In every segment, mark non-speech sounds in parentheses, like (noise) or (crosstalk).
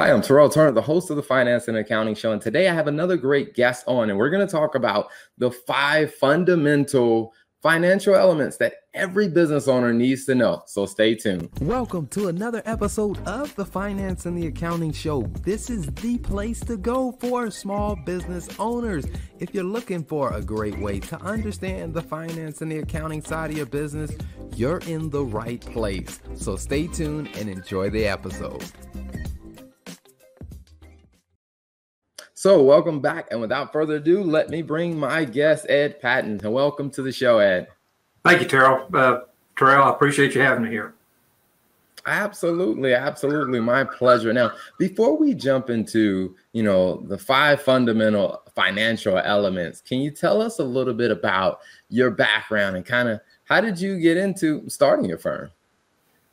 Hi, I'm Terrell Turner, the host of the Finance and Accounting Show. And today I have another great guest on, and we're going to talk about the five fundamental financial elements that every business owner needs to know. So stay tuned. Welcome to another episode of the Finance and the Accounting Show. This is the place to go for small business owners. If you're looking for a great way to understand the finance and the accounting side of your business, you're in the right place. So stay tuned and enjoy the episode. So, welcome back. And without further ado, let me bring my guest, Ed Patton. And welcome to the show, Ed. Thank you, Terrell. Uh, Terrell, I appreciate you having me here. Absolutely, absolutely, my pleasure. Now, before we jump into you know the five fundamental financial elements, can you tell us a little bit about your background and kind of how did you get into starting your firm?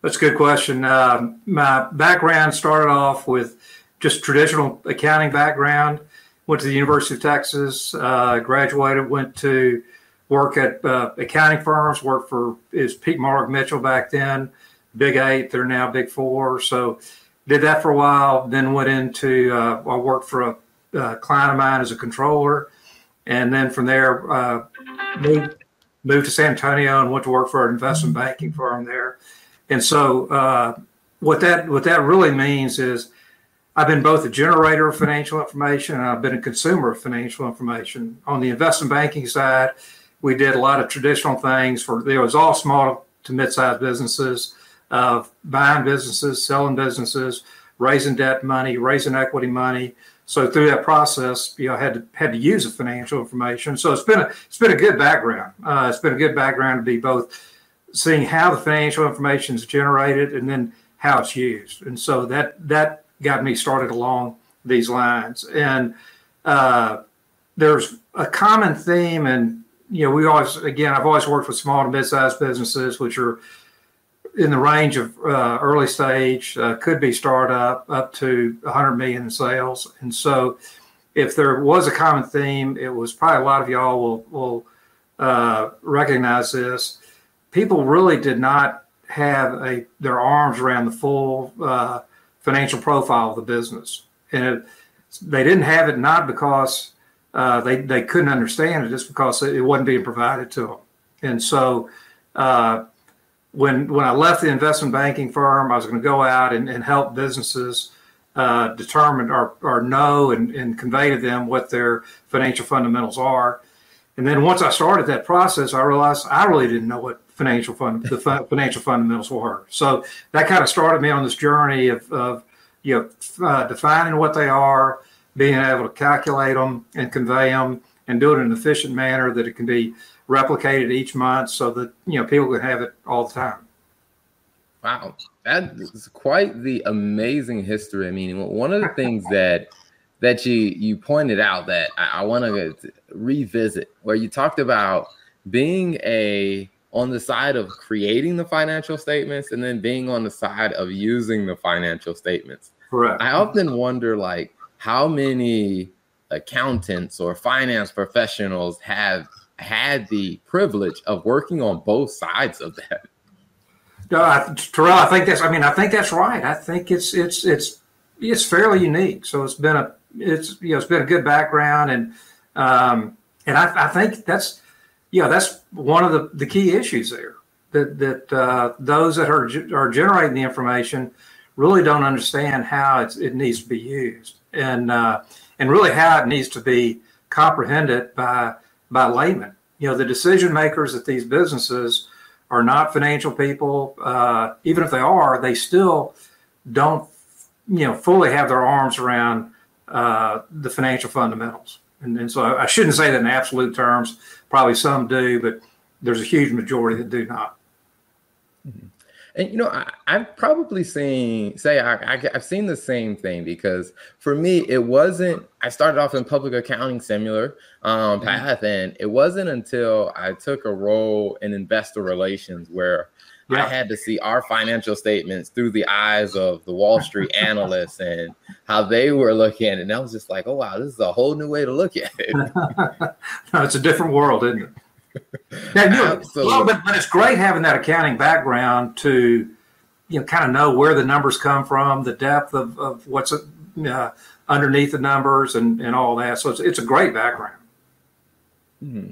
That's a good question. Uh, my background started off with just traditional accounting background. Went to the University of Texas, uh, graduated, went to work at uh, accounting firms, worked for is Peat Marwick Mitchell back then, Big Eight, they're now Big Four. So did that for a while, then went into, uh, I worked for a, a, client of mine as a controller. And then from there, uh, moved, moved to San Antonio and went to work for an investment banking firm there. And so uh, what that what that really means is I've been both a generator of financial information and I've been a consumer of financial information. On the investment banking side, we did a lot of traditional things for there was all small to mid-sized businesses, of uh, buying businesses, selling businesses, raising debt money, raising equity money. So through that process, you know, I had to had to use the financial information. So it's been a it's been a good background. Uh, it's been a good background to be both seeing how the financial information is generated and then how it's used. And so that that got me started along these lines. And uh, there's a common theme, and you know, we always again, I've always worked with small to mid-sized businesses, which are in the range of uh, early stage, uh, could be startup up to 100 million in sales. And so, if there was a common theme, it was probably a lot of y'all will will uh, recognize this. People really did not have a their arms around the full uh, financial profile of the business. And they didn't have it not because uh, they, they couldn't understand it, just because it wasn't being provided to them. And so uh, when, when I left the investment banking firm, I was going to go out and, and help businesses uh, determine or, or know and, and convey to them what their financial fundamentals are. And then once I started that process, I realized I really didn't know what financial fund the financial fundamentals were. So that kind of started me on this journey of, of you know uh, defining what they are, being able to calculate them and convey them, and do it in an efficient manner that it can be replicated each month, so that you know people can have it all the time. Wow, that is quite the amazing history. I mean, one of the things (laughs) that that you you pointed out that I, I want to revisit, where you talked about being a on the side of creating the financial statements and then being on the side of using the financial statements. Correct. I often wonder like how many accountants or finance professionals have had the privilege of working on both sides of that. Uh, Terrell, I think that's. I mean, I think that's right. I think it's it's it's it's fairly unique. So it's been a it's you know it's been a good background and um, and I, I think that's yeah, that's one of the, the key issues there. That that uh, those that are are generating the information really don't understand how it needs to be used, and uh, and really how it needs to be comprehended by by laymen. You know, the decision makers at these businesses are not financial people. Uh, even if they are, they still don't you know fully have their arms around uh, the financial fundamentals. And, and so I, I shouldn't say that in absolute terms. Probably some do, but there's a huge majority that do not. Mm-hmm. And you know, I, have probably seen say I, I, have seen the same thing because for me it wasn't. I started off in public accounting similar um, mm-hmm. path, and it wasn't until I took a role in investor relations where yeah. I had to see our financial statements through the eyes of the Wall Street analysts and how they were looking at it. And I was just like, oh, wow, this is a whole new way to look at it. (laughs) no, it's a different world, isn't it? Now, you know, well, but, but it's great having that accounting background to you know kind of know where the numbers come from, the depth of, of what's uh, underneath the numbers, and and all that. So it's it's a great background. Mm-hmm.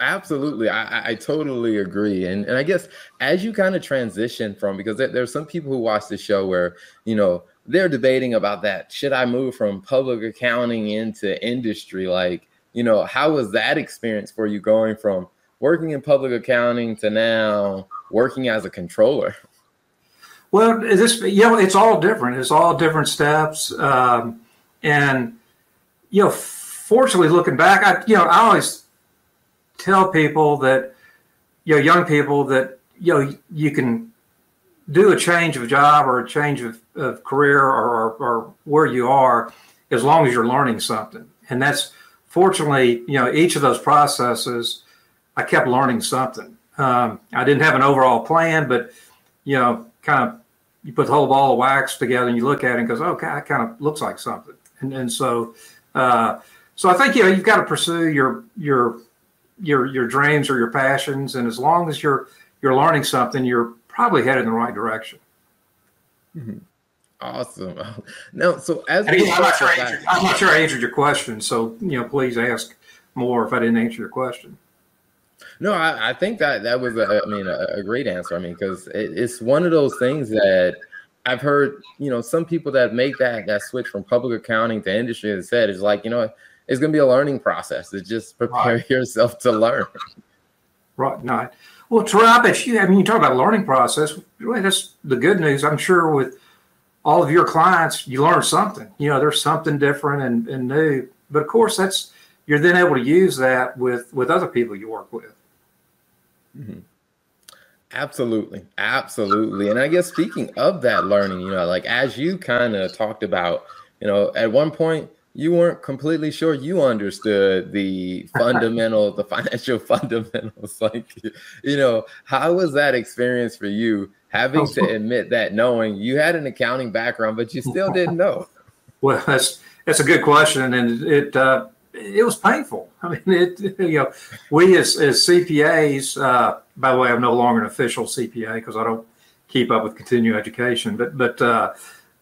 Absolutely, I, I totally agree, and and I guess as you kind of transition from because there, there's some people who watch the show where you know they're debating about that should I move from public accounting into industry like you know how was that experience for you going from working in public accounting to now working as a controller? Well, this you know it's all different. It's all different steps, um, and you know, fortunately, looking back, I you know I always tell people that you know young people that you know you can do a change of job or a change of, of career or, or where you are as long as you're learning something. And that's fortunately you know each of those processes i kept learning something. Um, i didn't have an overall plan but you know kind of you put the whole ball of wax together and you look at it and goes okay that kind of looks like something. And, and so uh, so i think you know you've got to pursue your your your your dreams or your passions, and as long as you're you're learning something, you're probably headed in the right direction. Mm-hmm. Awesome. (laughs) Now, so as again, I'm, not sure I answered, I'm not sure I answered your question, so you know, please ask more if I didn't answer your question. No, I, I think that that was a, I mean, a, a great answer. I mean, because it, it's one of those things that I've heard, you know, some people that make that that switch from public accounting to industry and said is like, you know, it's going to be a learning process. It's just prepare right. yourself to learn. Right. Not Well, Terrell, you, I mean, you talk about learning process. Really, that's the good news. I'm sure with all of your clients, you learn something. You know, there's something different and, and new. But of course, that's you're then able to use that with with other people you work with. Mm-hmm. Absolutely, absolutely. And I guess speaking of that learning, you know, like as you kind of talked about, you know, at one point you weren't completely sure. You understood the fundamental the financial (laughs) fundamentals like you know how was that experience for you? Having to (laughs) admit that knowing you had an accounting background but you still (laughs) didn't know. Well that's that's a good question and it uh, it was painful. I mean it you know we as, as cpas uh, by the way i'm no longer an official cpa because i don't keep up with continuing education but but uh,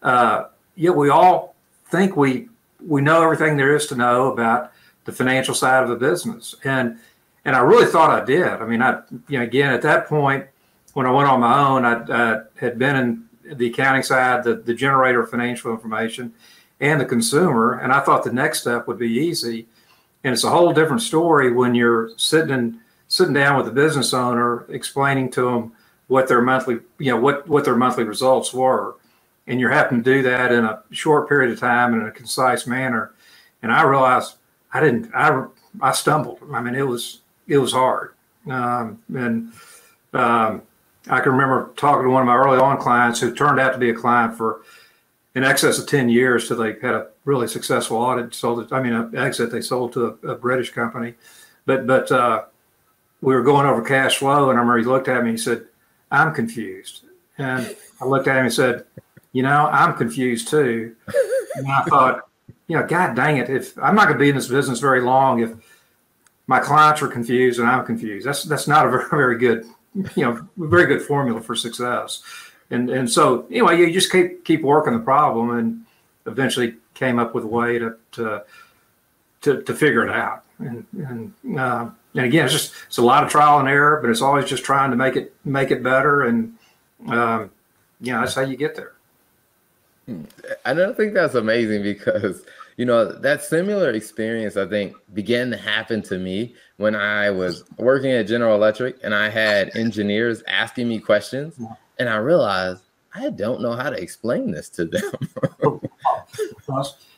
uh, yeah we all think we we know everything there is to know about the financial side of the business. And and I really thought I did. I mean, I you know again at that point when I went on my own, I, had been in the accounting side, the, the generator of financial information, and the consumer. And I thought the next step would be easy. And it's a whole different story when you're sitting and sitting down with the business owner, explaining to them what their monthly, you know, what what their monthly results were and you're having to do that in a short period of time and in a concise manner. And I realized I didn't. I I stumbled. I mean, it was it was hard. Um, and um, I can remember talking to one of my early on clients who turned out to be a client for in excess of 10 years till they had a really successful audit sold it i mean an exit they sold to a, a british company but but uh, we were going over cash flow and i remember he looked at me and he said i'm confused and i looked at him and said you know, I'm confused too. and I thought, you know, God dang it, if I'm not going to be in this business very long, if my clients are confused and I'm confused, that's that's not a (laughs) very, very good, you know, very good formula for success. And and so anyway, you just keep keep working the problem, and eventually came up with a way to to to, to figure it out. And and uh, and again, it's just it's a lot of trial and error, but it's always just trying to make it make it better. And um, you know, that's how you get there. Hmm. And I think that's amazing because you know that similar experience I think began to happen to me when I was working at General Electric and I had engineers asking me questions and I realized I don't know how to explain this to them.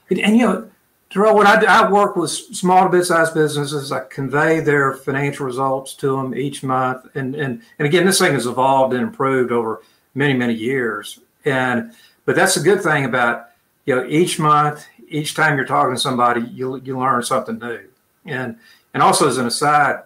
and, (laughs) and, you know, Terrell, when I, I work with small to mid-sized businesses, I convey their financial results to them each month, and and and again, this thing has evolved and improved over many many years, and but that's a good thing about you know each month, each time you're talking to somebody, you you learn something new. And and also as an aside,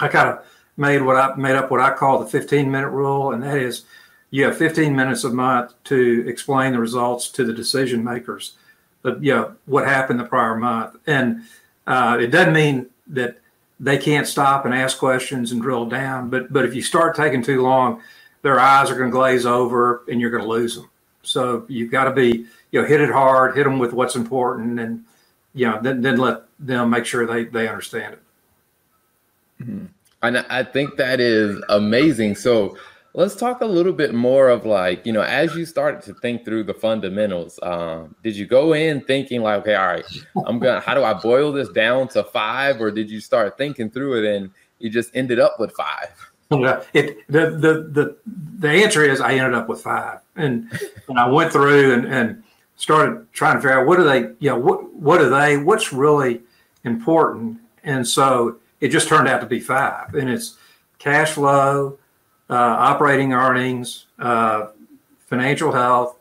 I kind of made what I made up what I call the 15 minute rule, and that is you have 15 minutes a month to explain the results to the decision makers. But you know what happened the prior month, and uh, it doesn't mean that they can't stop and ask questions and drill down. But but if you start taking too long, their eyes are going to glaze over and you're going to lose them. So you've got to be, you know, hit it hard, hit them with what's important, and you know, then then let them make sure they they understand it. Mm-hmm. And I think that is amazing. So let's talk a little bit more of like, you know, as you started to think through the fundamentals, um, did you go in thinking like, okay, all right, I'm gonna, how do I boil this down to five, or did you start thinking through it and you just ended up with five? It the the the the answer is I ended up with five, and and I went through and and started trying to figure out what are they, you know, what what are they, what's really important, and so it just turned out to be five, and it's cash flow, uh, operating earnings, uh, financial health,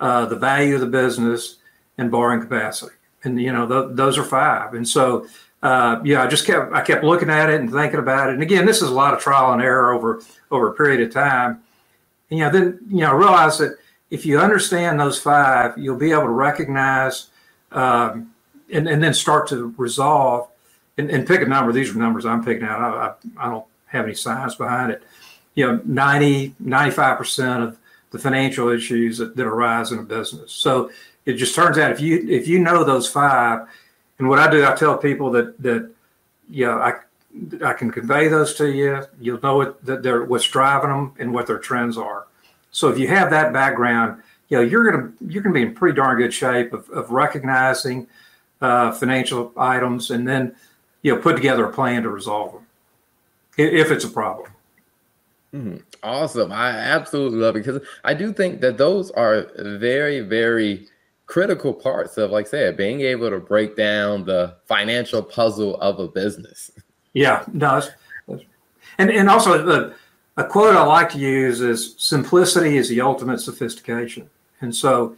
uh, the value of the business, and borrowing capacity, and you know th- those are five, and so uh, yeah, I just kept I kept looking at it and thinking about it. And again, this is a lot of trial and error over over a period of time. And, you know, then you know, realize that if you understand those five, you'll be able to recognize um, and and then start to resolve and, and, pick a number. These are numbers I'm picking out. I, I, I don't have any science behind it. You know, 90, 95 percent of the financial issues that, that arise in a business. So it just turns out if you if you know those five and what I do, I tell people that that yeah, I I can convey those to you. You'll know what that they're what's driving them and what their trends are. So if you have that background, you know you're gonna you're gonna be in pretty darn good shape of, of recognizing uh, financial items and then you know put together a plan to resolve them if it's a problem. Mm-hmm. Awesome. I absolutely love it because I do think that those are very, very critical parts of, like I said, being able to break down the financial puzzle of a business. Yeah, no, and and also the a quote I like to use is simplicity is the ultimate sophistication, and so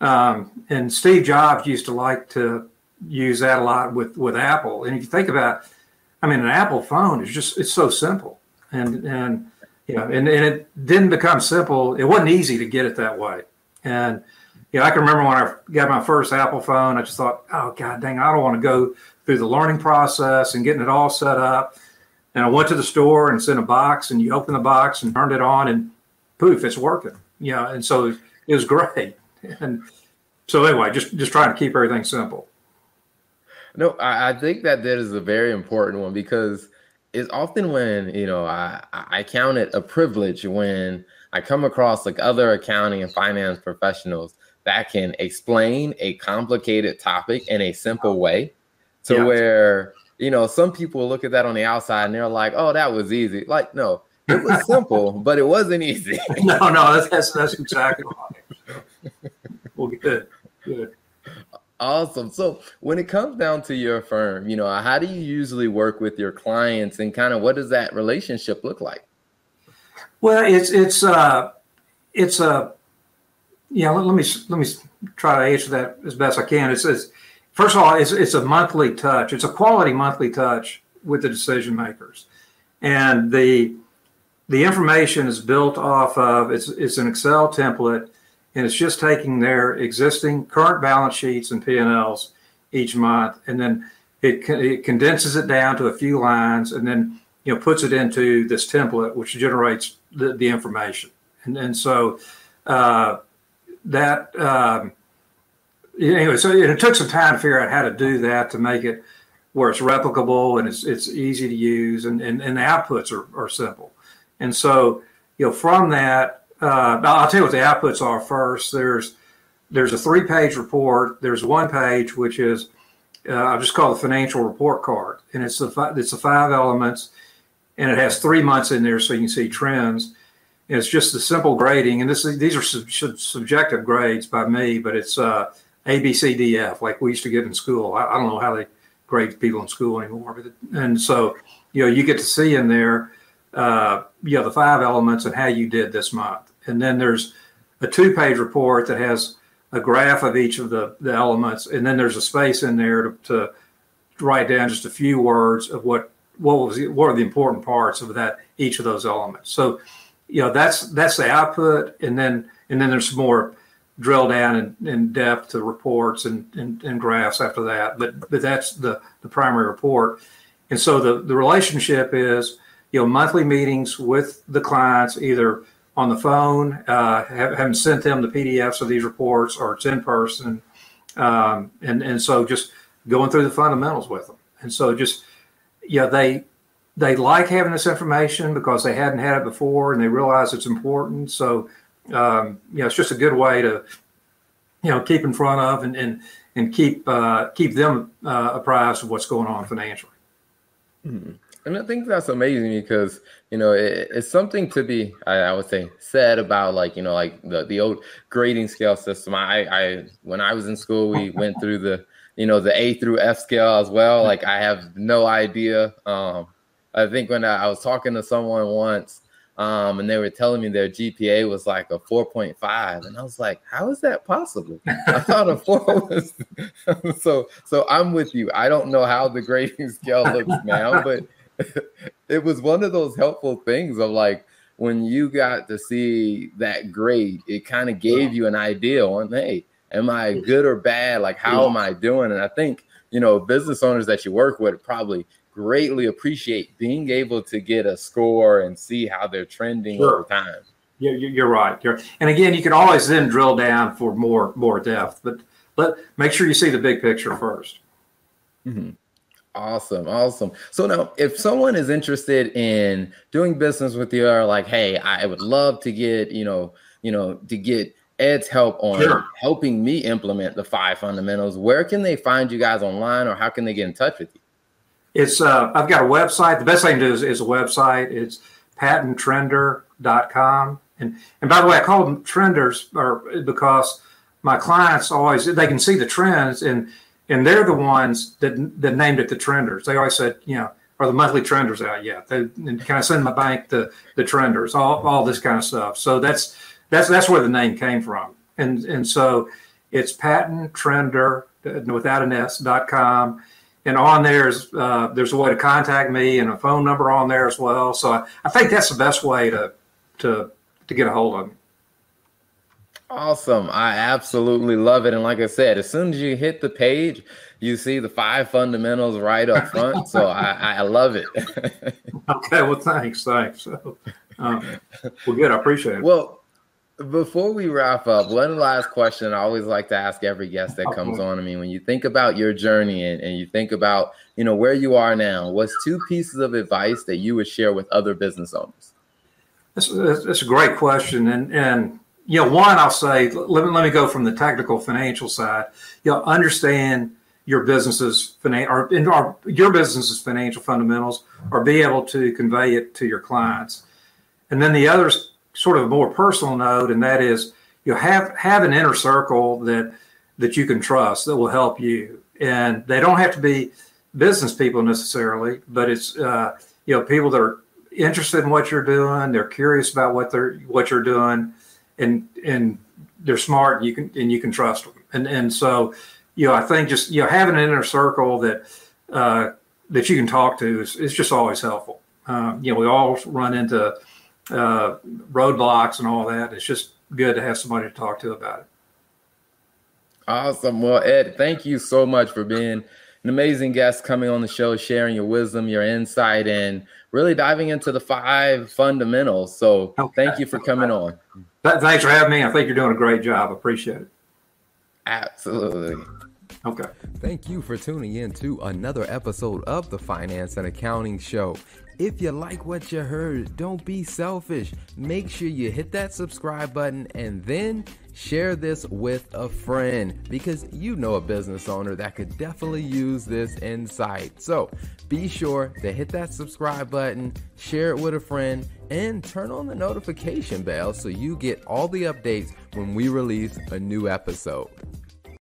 um, and Steve Jobs used to like to use that a lot with with Apple. And if you think about, I mean, an Apple phone is just it's so simple, and and you know, and, and it didn't become simple. It wasn't easy to get it that way, and you know, I can remember when I got my first Apple phone, I just thought, oh, God dang, I don't want to go through the learning process and getting it all set up. And I went to the store and in a box, and you open the box and turned it on, and poof, it's working. Yeah. And so it was (laughs) great. And so, anyway, just, just trying to keep everything simple. No, I, I think that that is a very important one because it's often when, you know, I, I count it a privilege when I come across like other accounting and finance professionals that can explain a complicated topic in a simple way to yeah. where you know some people look at that on the outside and they're like oh that was easy. Like no it was (laughs) simple but it wasn't easy. (laughs) No no that's that's, that's exactly right. Well good good. Awesome. So when it comes down to your firm you know how do you usually work with your clients and kind of what does that relationship look like? Well it's it's uh it's a yeah, let, let, me let me try to answer that as best I can. It says, first of all, it's, it's a monthly touch. It's a quality monthly touch with the decision makers, and the the information is built off of it's it's an Excel template, and it's just taking their existing current balance sheets and P and Ls each month, and then it it condenses it down to a few lines, and then you know puts it into this template, which generates the, the information, and and so. Uh, that um, anyway, so it took some time to figure out how to do that to make it where it's replicable and it's it's easy to use and and, and the outputs are, are simple. And so you know from that, uh, I'll tell you what the outputs are first. There's there's a three page report. There's one page which is uh, I just call the financial report card, and it's the it's the five elements, and it has three months in there so you can see trends it's just the simple grading, and this these are sub- subjective grades by me, but it's uh, A, B, C, D, F, like we used to get in school. I, I don't know how they grade people in school anymore, but and so you know you get to see in there, uh, you know, the five elements and how you did this month, and then there's a two-page report that has a graph of each of the, the elements, and then there's a space in there to, to write down just a few words of what what was what are the important parts of that each of those elements. So you know that's that's the output and then and then there's more drill down in, in depth to reports and, and, and, graphs after that but but that's the the primary report and so the the relationship is you know monthly meetings with the clients either on the phone, uh, haven't sent them the PDFs of these reports, or it's in person, um, and and so just going through the fundamentals with them. And so just yeah, they they like having this information because they hadn't had it before and they realize it's important. So um, you know, it's just a good way to you know keep in front of and and and keep uh, keep them uh, apprised of what's going on financially. Mm-hmm. And I think that's amazing because you know it, it's something to be I, I, would say said about like you know like the the old grading scale system. I I when I was in school we (laughs) went through the you know the A through F scale as well. Like I have no idea. Um, I think when I, I was talking to someone once um, and they were telling me their GPA was like a 4.5, and I was like, "How is that possible?" I thought a (laughs) four was (laughs) so. So I'm with you. I don't know how the grading scale looks now, (laughs) but it was one of those helpful things of like when you got to see that grade, it kind of gave you an idea on, hey, am I good or bad? Like, how am I doing? And I think you know, business owners that you work with probably greatly appreciate being able to get a score and see how they're trending sure. over time. Yeah, you're right. You're, and again, you can always then drill down for more more depth, but but make sure you see the big picture 1st mm-hmm. Awesome, awesome. So now, if someone is interested in doing business with you, or like, hey, I would love to get you know, you know, to get Ed's help on sure. helping me implement the five fundamentals. Where can they find you guys online, or how can they get in touch with you? It's uh, I've got a website. The best thing to do is, is a website. It's pattontrender.com. And and by the way, I call them trenders or because my clients always they can see the trends and and they're the ones that that named it the trenders. They always said, you know, are the monthly trenders out yet? They kind of send my bank the the trenders, all all this kind of stuff. So that's that's that's where the name came from. And and so it's Patton Trender without an S dot com and on there's uh, there's a way to contact me and a phone number on there as well. So I, I think that's the best way to to to get a hold of me. Awesome. I absolutely love it. And like I said, as soon as you hit the page, you see the five fundamentals right up front. So I, I love it. (laughs) okay. Well, thanks. Thanks. So, (laughs) um, well, good. I appreciate it. Well, before we wrap up, one last question I always like to ask every guest that comes on. I mean, when you think about your journey and, and you think about, you know, where you are now, what's two pieces of advice that you would share with other business owners? That's, that's a great question. And, and, you know, one, I'll say, let me, let me go from the technical financial side. You know, understand your business's finan- or, or your business's financial fundamentals or be able to convey it to your clients. And then the others sort of a more personal note, and that is you have have an inner circle that that you can trust that will help you, and they don't have to be business people necessarily, but it's uh, you know people that are interested in what you're doing, they're curious about what they're what you're doing, and and they're smart, and you can and you can trust them, and and so you know I think just you know having an inner circle that uh, that you can talk to is, is just always helpful. Um, you know, we all run into uh, roadblocks and all that. It's just good to have somebody to talk to about it. Awesome. Well, Ed, thank you so much for being an amazing guest coming on the show, sharing your wisdom, your insight, and really diving into the five fundamentals. So okay. thank you for coming on. Thanks for having me. I think you're doing a great job. Appreciate it. Absolutely. Okay. Thank you for tuning in to another episode of the Finance and Accounting Show. If you like what you heard, don't be selfish. Make sure you hit that subscribe button and then share this with a friend because you know a business owner that could definitely use this insight. So be sure to hit that subscribe button, share it with a friend, and turn on the notification bell so you get all the updates when we release a new episode.